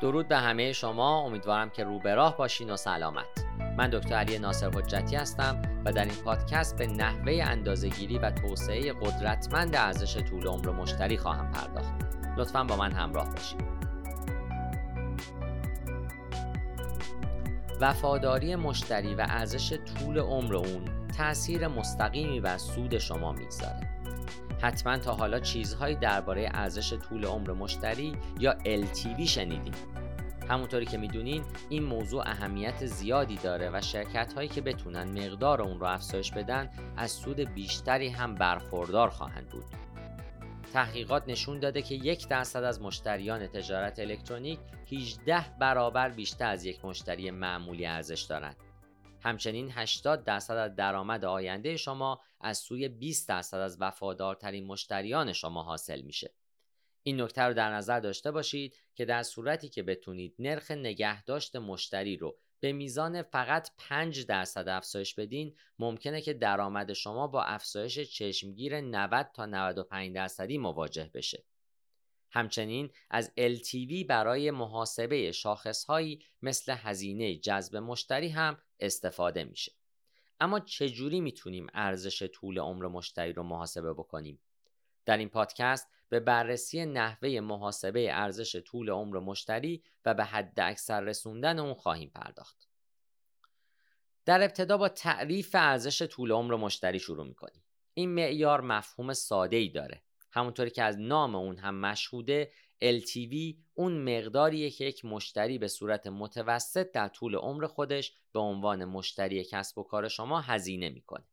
درود به همه شما. امیدوارم که رو به راه باشین و سلامت. من دکتر علی ناصر حجتی هستم و در این پادکست به نحوه اندازهگیری و توسعه قدرتمند ارزش طول عمر مشتری خواهم پرداخت. لطفا با من همراه باشید وفاداری مشتری و ارزش طول عمر اون تاثیر مستقیمی بر سود شما می‌گذاره. حتما تا حالا چیزهایی درباره ارزش طول عمر مشتری یا LTV شنیدیم. همونطوری که می‌دونین این موضوع اهمیت زیادی داره و شرکت هایی که بتونن مقدار اون رو افزایش بدن از سود بیشتری هم برخوردار خواهند بود. تحقیقات نشون داده که یک درصد از مشتریان تجارت الکترونیک 18 برابر بیشتر از یک مشتری معمولی ارزش دارند. همچنین 80 درصد از درآمد آینده شما از سوی 20 درصد از وفادارترین مشتریان شما حاصل میشه. این نکته رو در نظر داشته باشید که در صورتی که بتونید نرخ نگهداشت مشتری رو به میزان فقط 5 درصد افزایش بدین ممکنه که درآمد شما با افزایش چشمگیر 90 تا 95 درصدی مواجه بشه. همچنین از LTV برای محاسبه شاخصهایی مثل هزینه جذب مشتری هم استفاده میشه. اما چجوری می‌تونیم ارزش طول عمر مشتری رو محاسبه بکنیم؟ در این پادکست به بررسی نحوه محاسبه ارزش طول عمر مشتری و به حد اکثر رسوندن اون خواهیم پرداخت. در ابتدا با تعریف ارزش طول عمر مشتری شروع می‌کنیم. این معیار مفهوم ساده ای داره همونطوری که از نام اون هم مشهوده LTV اون مقداریه که یک مشتری به صورت متوسط در طول عمر خودش به عنوان مشتری کسب و کار شما هزینه می‌کنه.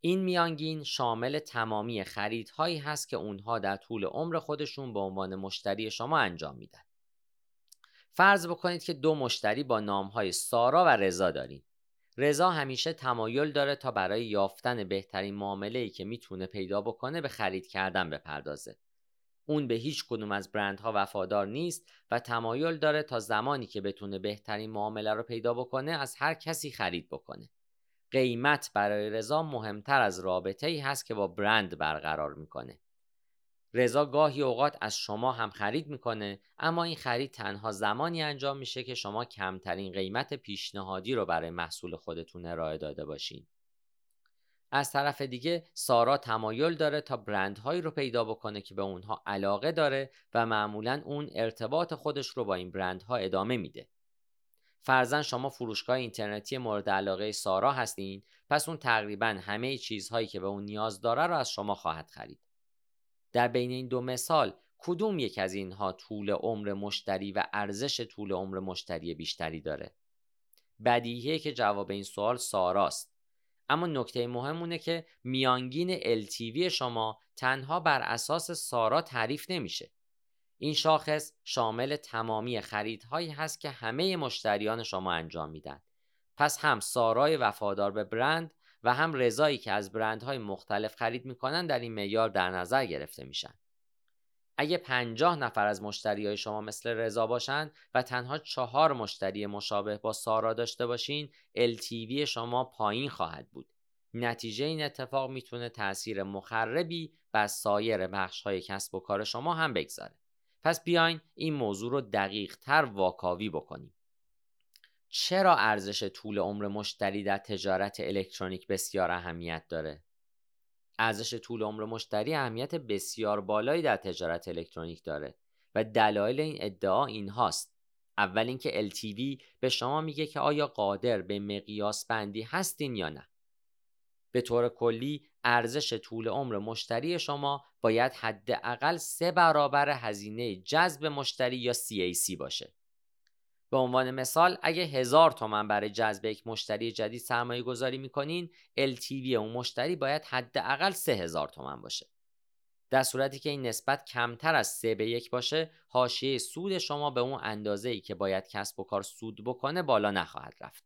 این میانگین شامل تمامی خریدهایی هست که اونها در طول عمر خودشون به عنوان مشتری شما انجام میدن. فرض بکنید که دو مشتری با نامهای سارا و رضا دارین. رضا همیشه تمایل داره تا برای یافتن بهترین معامله ای که می‌تونه پیدا بکنه به خرید کردن بپردازه. اون به هیچ کدوم از برندها وفادار نیست و تمایل داره تا زمانی که بتونه بهترین معامله رو پیدا بکنه از هر کسی خرید بکنه. قیمت برای رضا مهمتر از رابطه ای هست که با برند برقرار می‌کنه. رضا گاهی اوقات از شما هم خرید می‌کنه اما این خرید تنها زمانی انجام میشه که شما کمترین قیمت پیشنهادی رو برای محصول خودتون ارائه داده باشین. از طرف دیگه سارا تمایل داره تا برندهایی رو پیدا بکنه که به اونها علاقه داره و معمولا اون ارتباط خودش رو با این برندها ادامه میده. فرزن شما فروشگاه اینترنتی مورد علاقه سارا هستین پس اون تقریبا همه چیزهایی که به اون نیاز داره رو از شما خواهد خرید. در بین این دو مثال کدوم یک از اینها طول عمر مشتری و ارزش طول عمر مشتری بیشتری داره؟ بدیهیه که جواب این سوال ساراست. اما نکته مهمونه که میانگین LTV شما تنها بر اساس سارا تعریف نمیشه. این شاخص شامل تمامی خریدهایی هست که همه مشتریان شما انجام میدن. پس هم سارای وفادار به برند و هم رضایی که از برندهای مختلف خرید می‌کنن در این معیار در نظر گرفته میشن. اگه 50 نفر از مشتری های شما مثل رضا باشن و تنها چهار مشتری مشابه با سارا داشته باشین LTV شما پایین خواهد بود. نتیجه این اتفاق می‌تونه تاثیر مخربی بر سایر بخش های کسب و کار شما هم بگذاره. پس بیاین این موضوع رو دقیق تر واکاوی بکنیم. چرا ارزش طول عمر مشتری در تجارت الکترونیک بسیار اهمیت داره؟ ارزش طول عمر مشتری اهمیت بسیار بالایی در تجارت الکترونیک داره و دلایل این ادعا این هاست. اول اینکه LTV به شما میگه که آیا قادر به مقیاس بندی هستین یا نه. به طور کلی ارزش طول عمر مشتری شما باید حداقل سه برابر هزینه جذب مشتری یا CAC باشه. به عنوان مثال اگه هزار تومن برای جذب یک مشتری جدید سرمایه گذاری می‌کنین LTV اون مشتری باید حداقل سه هزار تومن باشه. در صورتی که این نسبت کمتر از سه به یک باشه حاشیه سود شما به اون اندازه ای که باید کسب و کار سود بکنه بالا نخواهد رفت.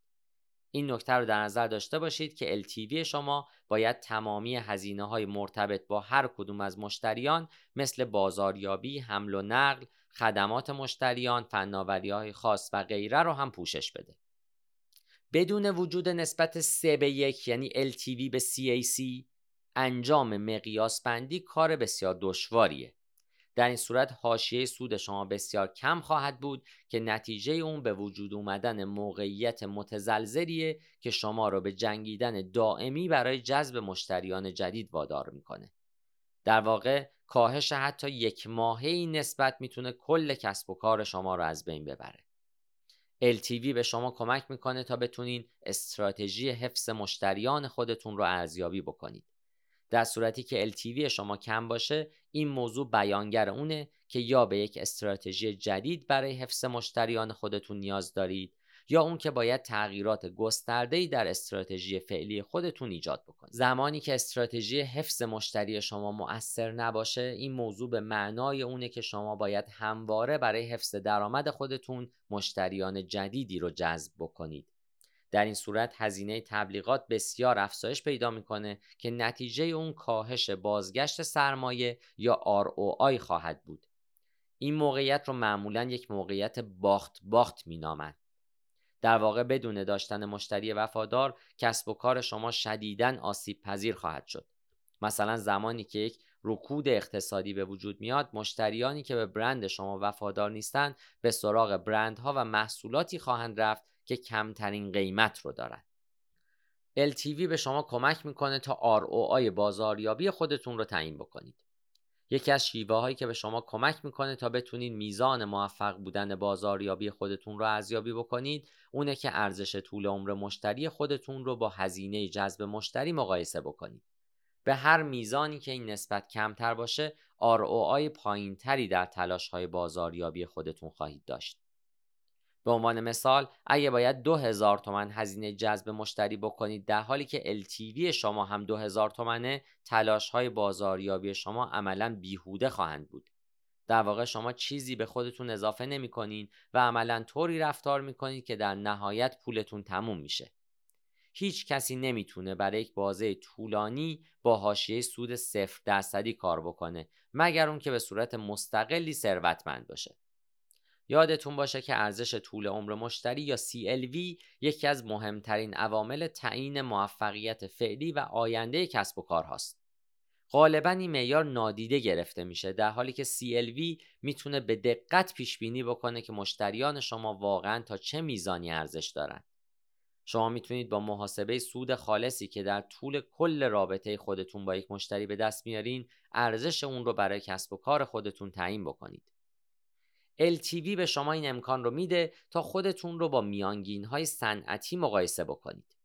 این نکته رو در نظر داشته باشید که LTV شما باید تمامی هزینه های مرتبط با هر کدوم از مشتریان مثل بازاریابی، حمل و نقل، خدمات مشتریان، فناوری های خاص و غیره رو هم پوشش بده. بدون وجود نسبت 3 به 1 یعنی LTV به CAC انجام مقیاس بندی کار بسیار دشواریه. در این صورت حاشیه سود شما بسیار کم خواهد بود که نتیجه اون به وجود اومدن موقعیت متزلزلیه که شما را به جنگیدن دائمی برای جذب مشتریان جدید وادار می‌کنه در واقع کاهش حتی یک ماهی نسبت می‌تونه کل کسب و کار شما رو از بین ببره. LTV به شما کمک می‌کنه تا بتونین استراتژی حفظ مشتریان خودتون رو ارزیابی بکنید. در صورتی که LTV شما کم باشه این موضوع بیانگر اونه که یا به یک استراتژی جدید برای حفظ مشتریان خودتون نیاز دارید یا اون که باید تغییرات گسترده‌ای در استراتژی فعلی خودتون ایجاد بکنید. زمانی که استراتژی حفظ مشتری شما مؤثر نباشه این موضوع به معنای اونه که شما باید همواره برای حفظ درآمد خودتون مشتریان جدیدی رو جذب بکنید. در این صورت هزینه تبلیغات بسیار افزایش پیدا می‌کنه که نتیجه اون کاهش بازگشت سرمایه یا ROI خواهد بود. این موقعیت رو معمولا یک موقعیت باخت باخت مینامند. در واقع بدون داشتن مشتری وفادار کسب و کار شما شدیداً آسیب پذیر خواهد شد. مثلا زمانی که یک رکود اقتصادی به وجود میاد مشتریانی که به برند شما وفادار نیستند به سراغ برندها و محصولاتی خواهند رفت که کمترین قیمت رو دارند. LTV به شما کمک می‌کنه تا ROI بازاریابی خودتون رو تعیین بکنید. یکی از شیوه هایی که به شما کمک می‌کنه تا بتونید میزان موفق بودن بازاریابی خودتون رو ارزیابی بکنید اونه که ارزش طول عمر مشتری خودتون رو با هزینه جذب مشتری مقایسه بکنید. به هر میزانی که این نسبت کمتر باشه ROI پایینتری در تلاش های بازاریابی خودتون خواهید داشت. به عنوان مثال اگه باید 2000 تومن هزینه جذب مشتری بکنید در حالی که LTV شما هم 2000 تومنه تلاش های بازاریابی شما عملا بیهوده خواهند بود. در واقع شما چیزی به خودتون اضافه نمی کنین و عملا طوری رفتار می کنید که در نهایت پولتون تموم میشه. هیچ کسی نمی‌تونه برای یک بازه طولانی با حاشیه سود صفر درصدی کار بکنه مگر اون که به صورت مستقلی ثروتمند باشه. یادتون باشه که ارزش طول عمر مشتری یا CLV یکی از مهمترین عوامل تعیین موفقیت فعلی و آینده کسب و کار هاست. غالبا این معیار نادیده گرفته میشه در حالی که CLV می‌تونه به دقت پیش بینی بکنه که مشتریان شما واقعا تا چه میزانی ارزش دارن. شما می‌تونید با محاسبه سود خالصی که در طول کل رابطه خودتون با یک مشتری به دست میارین ارزش اون رو برای کسب و کار خودتون تعیین بکنید. LTV به شما این امکان رو میده تا خودتون رو با میانگین های صنعتی مقایسه بکنید.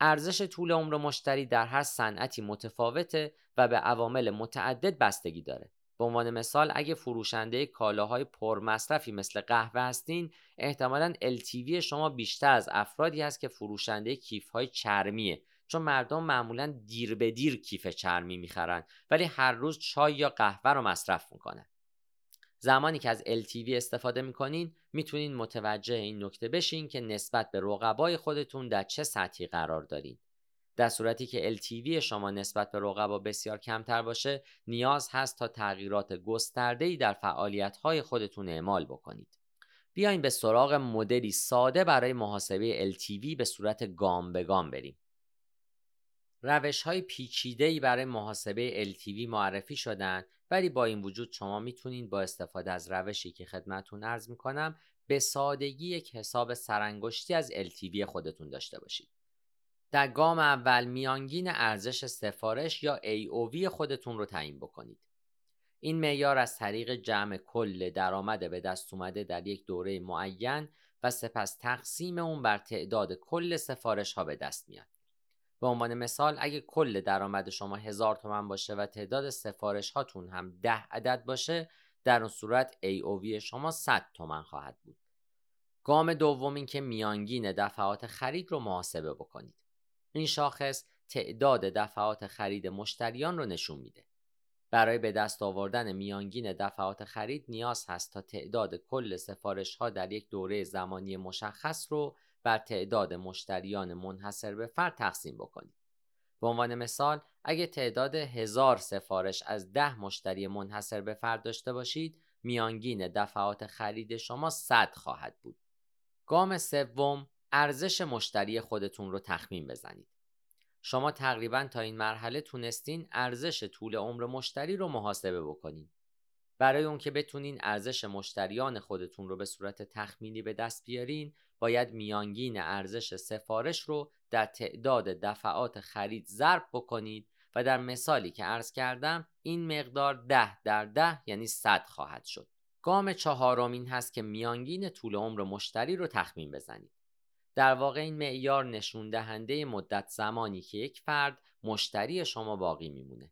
ارزش طول عمر مشتری در هر صنعتی متفاوته و به عوامل متعدد بستگی داره. به عنوان مثال اگه فروشنده کالاهای پرمصرفی مثل قهوه هستین احتمالا LTV شما بیشتر از افرادی هست که فروشنده کیفهای چرمیه چون مردم معمولا دیر به دیر کیف چرمی می‌خرن ولی هر روز چای یا قهوه رو مصرف می‌کنن زمانی که از LTV استفاده می‌کنین می‌تونین متوجه این نکته بشین که نسبت به رقبای خودتون در چه سطحی قرار دارین. در صورتی که LTV شما نسبت به رقبا بسیار کمتر باشه نیاز هست تا تغییرات گسترده‌ای در فعالیت‌های خودتون اعمال بکنید. بیاین به سراغ مدلی ساده برای محاسبه LTV به صورت گام به گام بریم. روش های پیچیده برای محاسبه LTV معرفی شدن ولی با این وجود شما می‌تونید با استفاده از روشی که خدمتون ارز می‌کنم به سادگی یک حساب سرانگشتی از LTV خودتون داشته باشید. در گام اول میانگین ارزش سفارش یا AOV خودتون رو تعیین بکنید. این معیار از طریق جمع کل درآمد به دست اومده در یک دوره معین و سپس تقسیم اون بر تعداد کل سفارش ها به دست میاد. به عنوان مثال اگه کل درآمد شما هزار تومن باشه و تعداد سفارش هاتون هم ده عدد باشه در اون صورت AOV شما 100 تومن خواهد بود. گام دوم این که میانگین دفعات خرید رو محاسبه بکنید. این شاخص تعداد دفعات خرید مشتریان رو نشون میده. برای به دست آوردن میانگین دفعات خرید نیاز هست تا تعداد کل سفارش ها در یک دوره زمانی مشخص رو بر تعداد مشتریان منحصر به فرد تقسیم بکنید. به عنوان مثال اگه تعداد هزار سفارش از ده مشتری منحصر به فرد داشته باشید میانگین دفعات خرید شما 100 خواهد بود. گام سوم ارزش مشتری خودتون رو تخمین بزنید. شما تقریبا تا این مرحله تونستین ارزش طول عمر مشتری رو محاسبه بکنید. برای اون که بتونین ارزش مشتریان خودتون رو به صورت تخمینی به دست بیارین باید میانگین ارزش سفارش رو در تعداد دفعات خرید ضرب بکنید و در مثالی که عرض کردم این مقدار ده در ده یعنی 100 خواهد شد. گام چهارم این هست که میانگین طول عمر مشتری رو تخمین بزنید. در واقع این معیار نشون دهنده مدت زمانی که یک فرد مشتری شما باقی میمونه.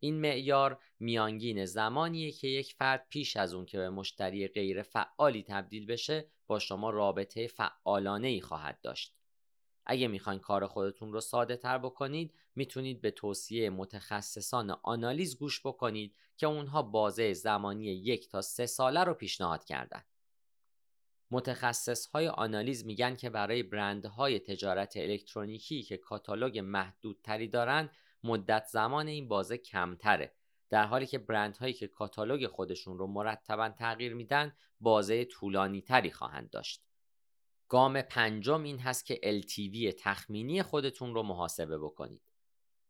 این معیار میانگین زمانیه که یک فرد پیش از اون که به مشتری غیر فعالی تبدیل بشه با شما رابطه فعالانه ای خواهد داشت. اگه می‌خواین کار خودتون رو ساده تر بکنید می‌تونید به توصیه متخصصان آنالیز گوش بکنید که اونها بازه زمانی یک تا سه ساله رو پیشنهاد کردن. متخصص های آنالیز میگن که برای برندهای تجارت الکترونیکی که کاتالوگ محدودتری دارن مدت زمان این بازه کمتره. در حالی که برندهایی که کاتالوگ خودشون رو مرتبا تغییر میدن بازه طولانی تری خواهند داشت. گام پنجم این هست که LTV تخمینی خودتون رو محاسبه بکنید.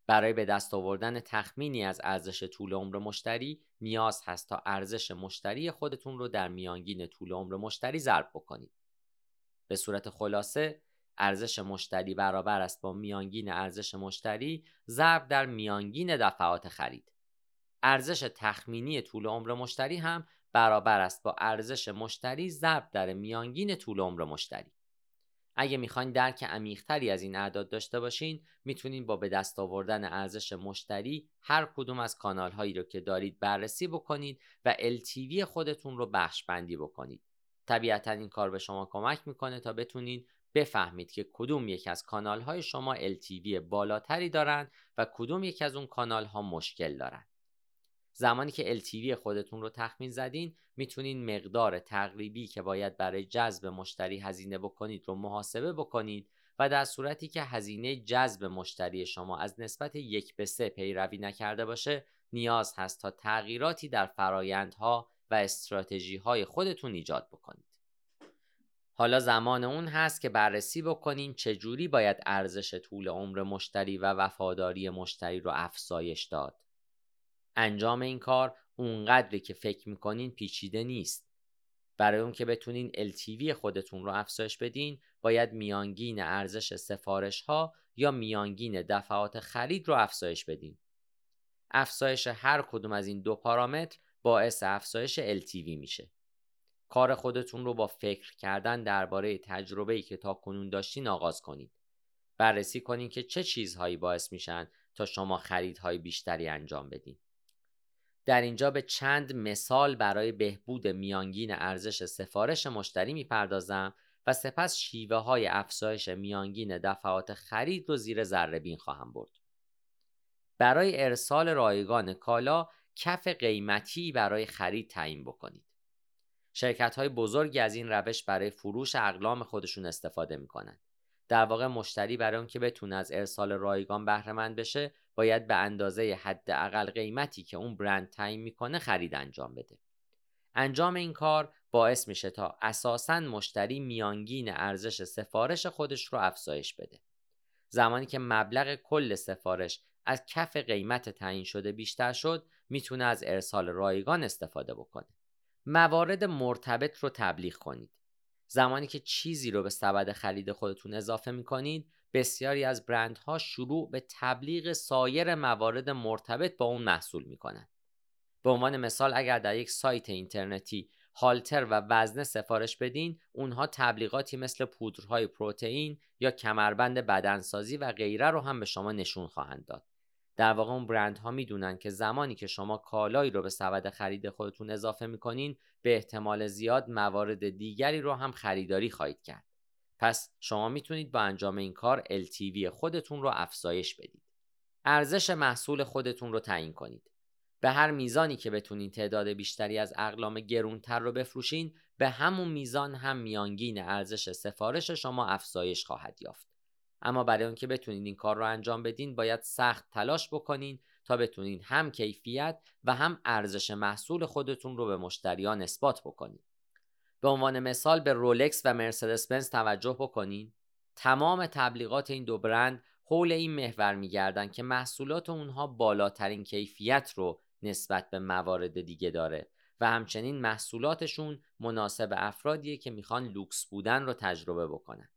برای به دست آوردن تخمینی از ارزش طول عمر مشتری نیاز هست تا ارزش مشتری خودتون رو در میانگین طول عمر مشتری ضرب بکنید. به صورت خلاصه ارزش مشتری برابر است با میانگین ارزش مشتری ضرب در میانگین دفعات خرید. ارزش تخمینی طول عمر مشتری هم برابر است با ارزش مشتری ضرب در میانگین طول عمر مشتری. اگه می‌خواین درک عمیقتری از این اعداد داشته باشین می‌تونین با به دست آوردن ارزش مشتری هر کدوم از کانال هایی رو که دارید بررسی بکنید و LTV خودتون رو بخش بندی بکنید طبیعتا این کار به شما کمک می‌کنه تا بتونید بفهمید که کدوم یک از کانال های شما LTV بالاتری دارن و کدوم یک از اون کانال ها مشکل دارن زمانی که LTV خودتون رو تخمین زدین می‌تونین مقدار تقریبی که باید برای جذب مشتری هزینه بکنید رو محاسبه بکنید و در صورتی که هزینه جذب مشتری شما از نسبت یک به سه پیروی نکرده باشه نیاز هست تا تغییراتی در فرایندها و استراتژی های خودتون ایجاد بکنید. حالا زمان اون هست که بررسی بکنین چجوری باید ارزش طول عمر مشتری و وفاداری مشتری رو افزایش داد. انجام این کار اونقدری که فکر می‌کنین پیچیده نیست. برای اون که بتونین LTV خودتون رو افزایش بدین باید میانگین ارزش سفارش ها یا میانگین دفعات خرید رو افزایش بدین. افزایش هر کدوم از این دو پارامتر باعث افزایش LTV میشه. کار خودتون رو با فکر کردن درباره تجربه‌ای که تا کنون داشتین آغاز کنید بررسی کنین که چه چیزهایی باعث میشن تا شما خریدهای بیشتری انجام بدین در اینجا به چند مثال برای بهبود میانگین ارزش سفارش مشتری می‌پردازم و سپس شیوه های افزایش میانگین دفعات خرید رو زیر ذره بین خواهم برد. برای ارسال رایگان کالا کف قیمتی برای خرید تعیین بکنید. شرکت های بزرگی از این روش برای فروش اقلام خودشون استفاده می کنند. در واقع مشتری برای اون که بتونه از ارسال رایگان بهره بشه باید به اندازه حداقل قیمتی که اون برند تعیین می‌کنه خرید انجام بده. انجام این کار باعث میشه تا اساسا مشتری میانگین ارزش سفارش خودش رو افزایش بده. زمانی که مبلغ کل سفارش از کف قیمت تعیین شده بیشتر شد می‌تونه از ارسال رایگان استفاده بکنه. موارد مرتبط رو تبلیغ کنید زمانی که چیزی رو به سبد خرید خودتون اضافه می‌کنید بسیاری از برندها شروع به تبلیغ سایر موارد مرتبط با اون محصول می‌کنند. به عنوان مثال اگر در یک سایت اینترنتی هالتر و وزنه سفارش بدین اونها تبلیغاتی مثل پودرهای پروتئین یا کمربند بدنسازی و غیره رو هم به شما نشون خواهند داد در واقع اون برندها می‌دونن که زمانی که شما کالایی رو به سبد خرید خودتون اضافه می‌کنین به احتمال زیاد موارد دیگری رو هم خریداری خواهید کرد پس شما می‌تونید با انجام این کار LTV خودتون رو افزایش بدید. ارزش محصول خودتون رو تعیین کنید. به هر میزانی که بتونین تعداد بیشتری از اقلام گرونتر رو بفروشین به همون میزان هم میانگین ارزش سفارش شما افزایش خواهد یافت. اما برای اون بتونین این کار رو انجام بدین باید سخت تلاش بکنین تا بتونین هم کیفیت و هم ارزش محصول خودتون رو به مشتریان اثبات بکنید. به عنوان مثال به رولکس و مرسدس بنز توجه بکنین تمام تبلیغات این دو برند حول این محور میگردن که محصولات اونها بالاترین کیفیت رو نسبت به موارد دیگه داره و همچنین محصولاتشون مناسب افرادیه که می‌خوان لوکس بودن رو تجربه بکنن.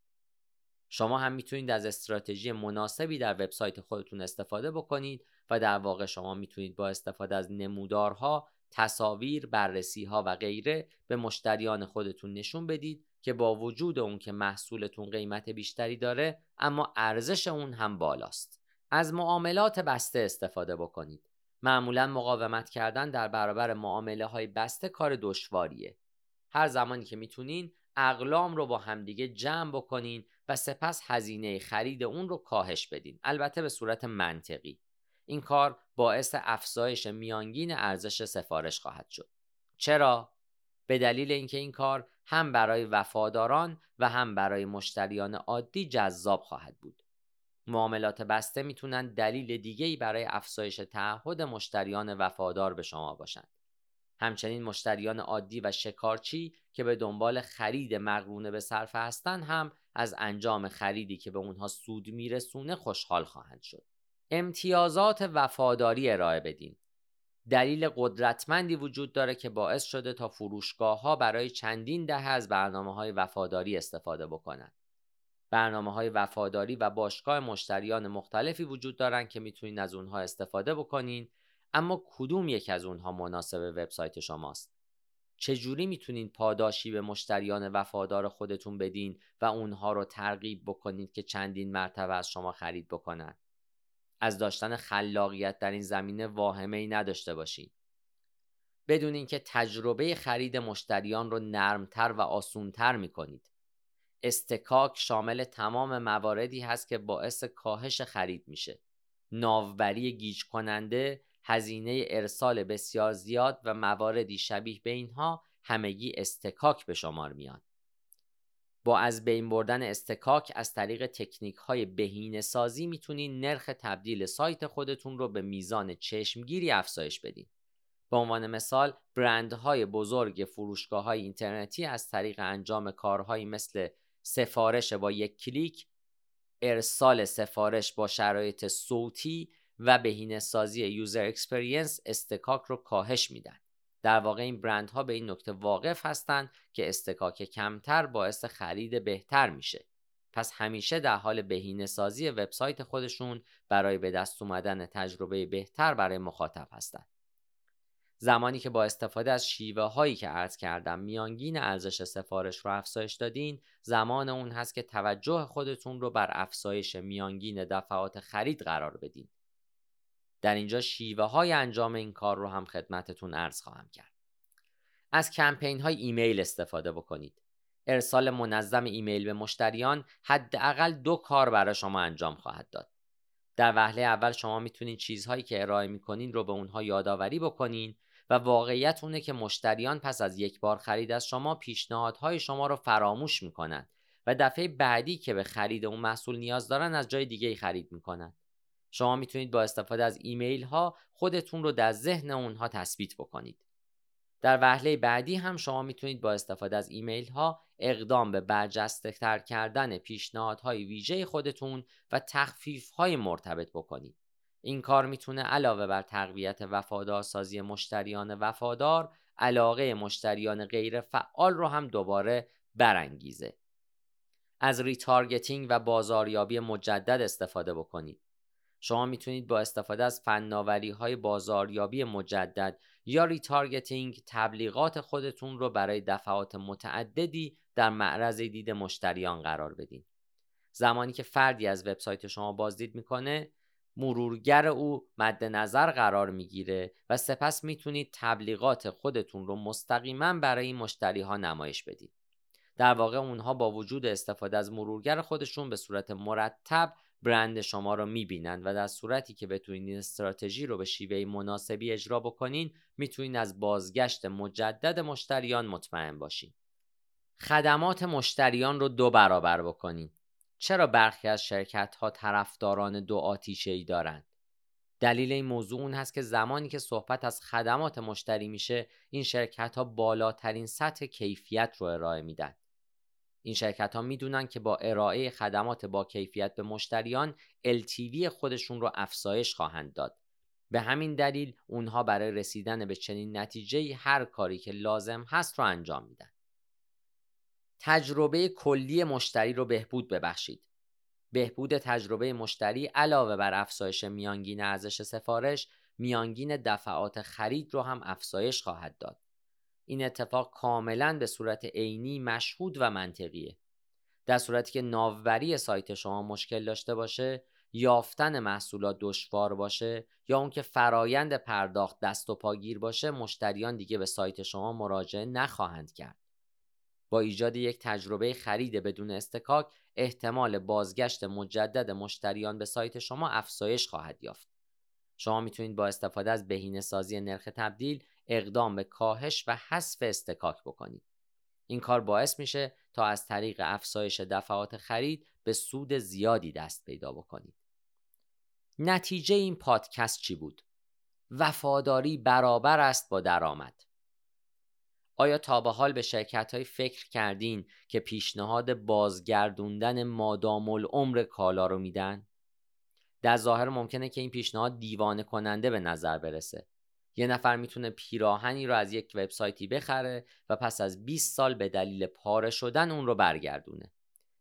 شما هم می‌تونید از استراتژی مناسبی در وبسایت خودتون استفاده بکنید و در واقع شما می‌تونید با استفاده از نمودارها، تصاویر، بررسی ها و غیره به مشتریان خودتون نشون بدید که با وجود اون که محصولتون قیمت بیشتری داره اما ارزش اون هم بالاست. از معاملات بسته استفاده بکنید. معمولا مقاومت کردن در برابر معامله های بسته کار دشواریه. هر زمانی که می‌تونین اقلام رو با همدیگه جمع بکنین و سپس هزینه خرید اون رو کاهش بدین. البته به صورت منطقی. این کار باعث افزایش میانگین ارزش سفارش خواهد شد. چرا؟ به دلیل اینکه این کار هم برای وفاداران و هم برای مشتریان عادی جذاب خواهد بود. معاملات بسته می‌تونن دلیل دیگه‌ای برای افزایش تعهد مشتریان وفادار به شما باشند. همچنین مشتریان عادی و شکارچی که به دنبال خرید مقرونه به صرفه هستند هم از انجام خریدی که به اونها سود میرسونه خوشحال خواهند شد. امتیازات وفاداری ارائه بدین. دلیل قدرتمندی وجود داره که باعث شده تا فروشگاه ها برای چندین دهه از برنامه های وفاداری استفاده بکنند. برنامه های وفاداری و باشگاه مشتریان مختلفی وجود دارن که می‌تونید از اونها استفاده بکنین اما کدوم یک از اونها مناسب وبسایت شماست؟ چجوری می‌تونین پاداشی به مشتریان وفادار خودتون بدین و اونها رو ترغیب بکنید که چندین مرتبه از شما خرید بکنن؟ از داشتن خلاقیت در این زمینه واهمه ای نداشته باشید بدونین که تجربه خرید مشتریان رو نرمتر و آسونتر می‌کنید. استکاک شامل تمام مواردی هست که باعث کاهش خرید میشه. ناوبری گیج کننده هزینه ارسال بسیار زیاد و مواردی شبیه به اینها همگی اصطکاک به شمار میان با از بین بردن اصطکاک از طریق تکنیک های بهینه سازی می‌تونین نرخ تبدیل سایت خودتون رو به میزان چشمگیری افزایش بدین. به عنوان مثال برندهای بزرگ فروشگاه های اینترنتی از طریق انجام کارهایی مثل سفارش با یک کلیک ارسال سفارش با شرایط صوتی و بهینه سازی user experience اصطکاک رو کاهش میدن. در واقع این برندها به این نکته واقف هستند که اصطکاک کمتر باعث خرید بهتر میشه. پس همیشه در حال بهینه سازی وبسایت خودشون برای به دست اومدن تجربه بهتر برای مخاطب هستند زمانی که با استفاده از شیوه هایی که عرض کردم میانگین ارزش سفارش رو افزایش دادین زمان اون هست که توجه خودتون رو بر افزایش میانگین دفعات خرید قرار بدین. در اینجا شیوه های انجام این کار رو هم خدمتتون عرض خواهم کرد. از کمپین های ایمیل استفاده بکنید. ارسال منظم ایمیل به مشتریان حداقل دو کار برای شما انجام خواهد داد. در وهله اول شما می‌تونید چیزهایی که ارائه می‌کنین رو به اونها یادآوری بکنین و واقعیت اونه که مشتریان پس از یک بار خرید از شما پیشنهادهای شما رو فراموش می‌کنن و دفعه بعدی که به خرید اون محصول نیاز دارن از جای دیگه ای خرید می‌کنن شما می‌تونید با استفاده از ایمیل ها خودتون رو در ذهن اونها تثبیت بکنید. در وهله بعدی هم شما می‌تونید با استفاده از ایمیل ها اقدام به برجسته تر کردن پیشنهادهای ویژه خودتون و تخفیف های مرتبط بکنید. این کار می‌تونه علاوه بر تقویت وفادارسازی مشتریان وفادار علاقه مشتریان غیر فعال رو هم دوباره برانگیزه. از retargeting و بازاریابی مجدد استفاده بکنید. شما می‌تونید با استفاده از فناوری های بازاریابی مجدد یا retargeting تبلیغات خودتون رو برای دفعات متعددی در معرض دید مشتریان قرار بدین. زمانی که فردی از وبسایت شما بازدید می‌کنه مرورگر او مد نظر قرار می‌گیره و سپس می‌تونید تبلیغات خودتون رو مستقیما برای این مشتری ها نمایش بدید. در واقع اونها با وجود استفاده از مرورگر خودشون به صورت مرتب برند شما رو می‌بینن و در صورتی که بتونید این استراتژی رو به شیوه مناسبی اجرا بکنین می‌تونید از بازگشت مجدد مشتریان مطمئن باشین. خدمات مشتریان رو دو برابر بکنین. چرا برخی از شرکت ها طرفداران دو آتیشه ای دارند؟ دلیل این موضوع اون هست که زمانی که صحبت از خدمات مشتری میشه این شرکت ها بالاترین سطح کیفیت رو ارائه میدن. این شرکت ها می‌دونن که با ارائه خدمات با کیفیت به مشتریان LTV خودشون رو افزایش خواهند داد به همین دلیل اونها برای رسیدن به چنین نتیجه هر کاری که لازم هست رو انجام میدن. تجربه کلی مشتری رو بهبود ببخشید. بهبود تجربه مشتری علاوه بر افزایش میانگین ارزش سفارش، میانگین دفعات خرید رو هم افزایش خواهد داد. این اتفاق کاملا به صورت عینی مشهود و منطقیه. در صورتی که ناوبری سایت شما مشکل داشته باشه یافتن محصولات دشوار باشه یا اون که فرایند پرداخت دست و پاگیر باشه مشتریان دیگه به سایت شما مراجعه نخواهند کرد با ایجاد یک تجربه خرید بدون استکاک احتمال بازگشت مجدد مشتریان به سایت شما افزایش خواهد یافت شما می‌تونید با استفاده از بهینه سازی نرخ تبدیل اقدام به کاهش و حذف استکاک بکنید این کار باعث میشه تا از طریق افزایش دفعات خرید به سود زیادی دست پیدا بکنید. نتیجه این پادکست چی بود؟ وفاداری برابر است با درآمد. آیا تا به حال به شرکت های فکر کردین که پیشنهاد بازگردوندن مادام العمر کالا رو میدن؟ در ظاهر ممکنه که این پیشنهاد دیوانه کننده به نظر برسه یه نفر می‌تونه پیراهنی رو از یک وبسایتی بخره و پس از 20 سال به دلیل پاره شدن اون رو برگردونه.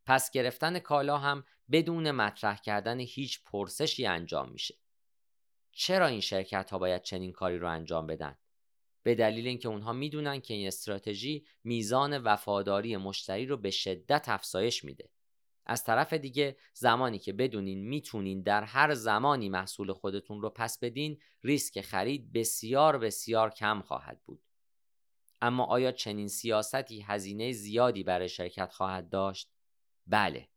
پس گرفتن کالا هم بدون مطرح کردن هیچ پرسشی انجام میشه. چرا این شرکت ها باید چنین کاری رو انجام بدن؟ به دلیل اینکه اونها می‌دونن که این استراتژی میزان وفاداری مشتری رو به شدت افزایش میده. از طرف دیگه زمانی که بدونین می‌تونین در هر زمانی محصول خودتون رو پس بدین ریسک خرید بسیار بسیار کم خواهد بود. اما آیا چنین سیاستی هزینه زیادی برای شرکت خواهد داشت؟ بله.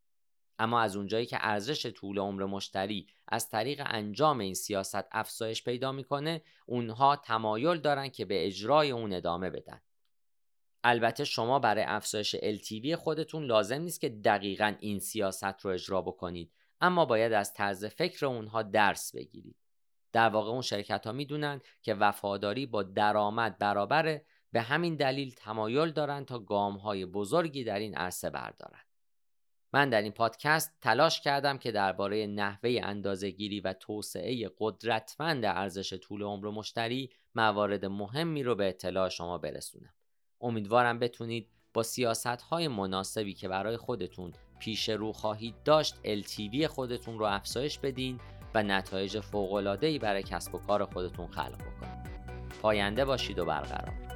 اما از اونجایی که ارزش طول عمر مشتری از طریق انجام این سیاست افزایش پیدا می‌کنه اونها تمایل دارن که به اجرای اون ادامه بدن. البته شما برای افزایش LTV خودتون لازم نیست که دقیقا این سیاست رو اجرا بکنید اما باید از طرز فکر اونها درس بگیرید. در واقع اون شرکت ها می‌دونن که وفاداری با درآمد برابره به همین دلیل تمایل دارند تا گام های بزرگی در این عرصه بردارند من در این پادکست تلاش کردم که درباره نحوه اندازهگیری و توسعه قدرتمند ارزش طول عمر مشتری موارد مهمی رو به اطلاع شما برسونم. امیدوارم بتونید با سیاست های مناسبی که برای خودتون پیش رو خواهید داشت LTV خودتون رو افزایش بدین و نتایج فوق‌العاده‌ای برای کسب و کار خودتون خلق بکنید. پاینده باشید و برقرار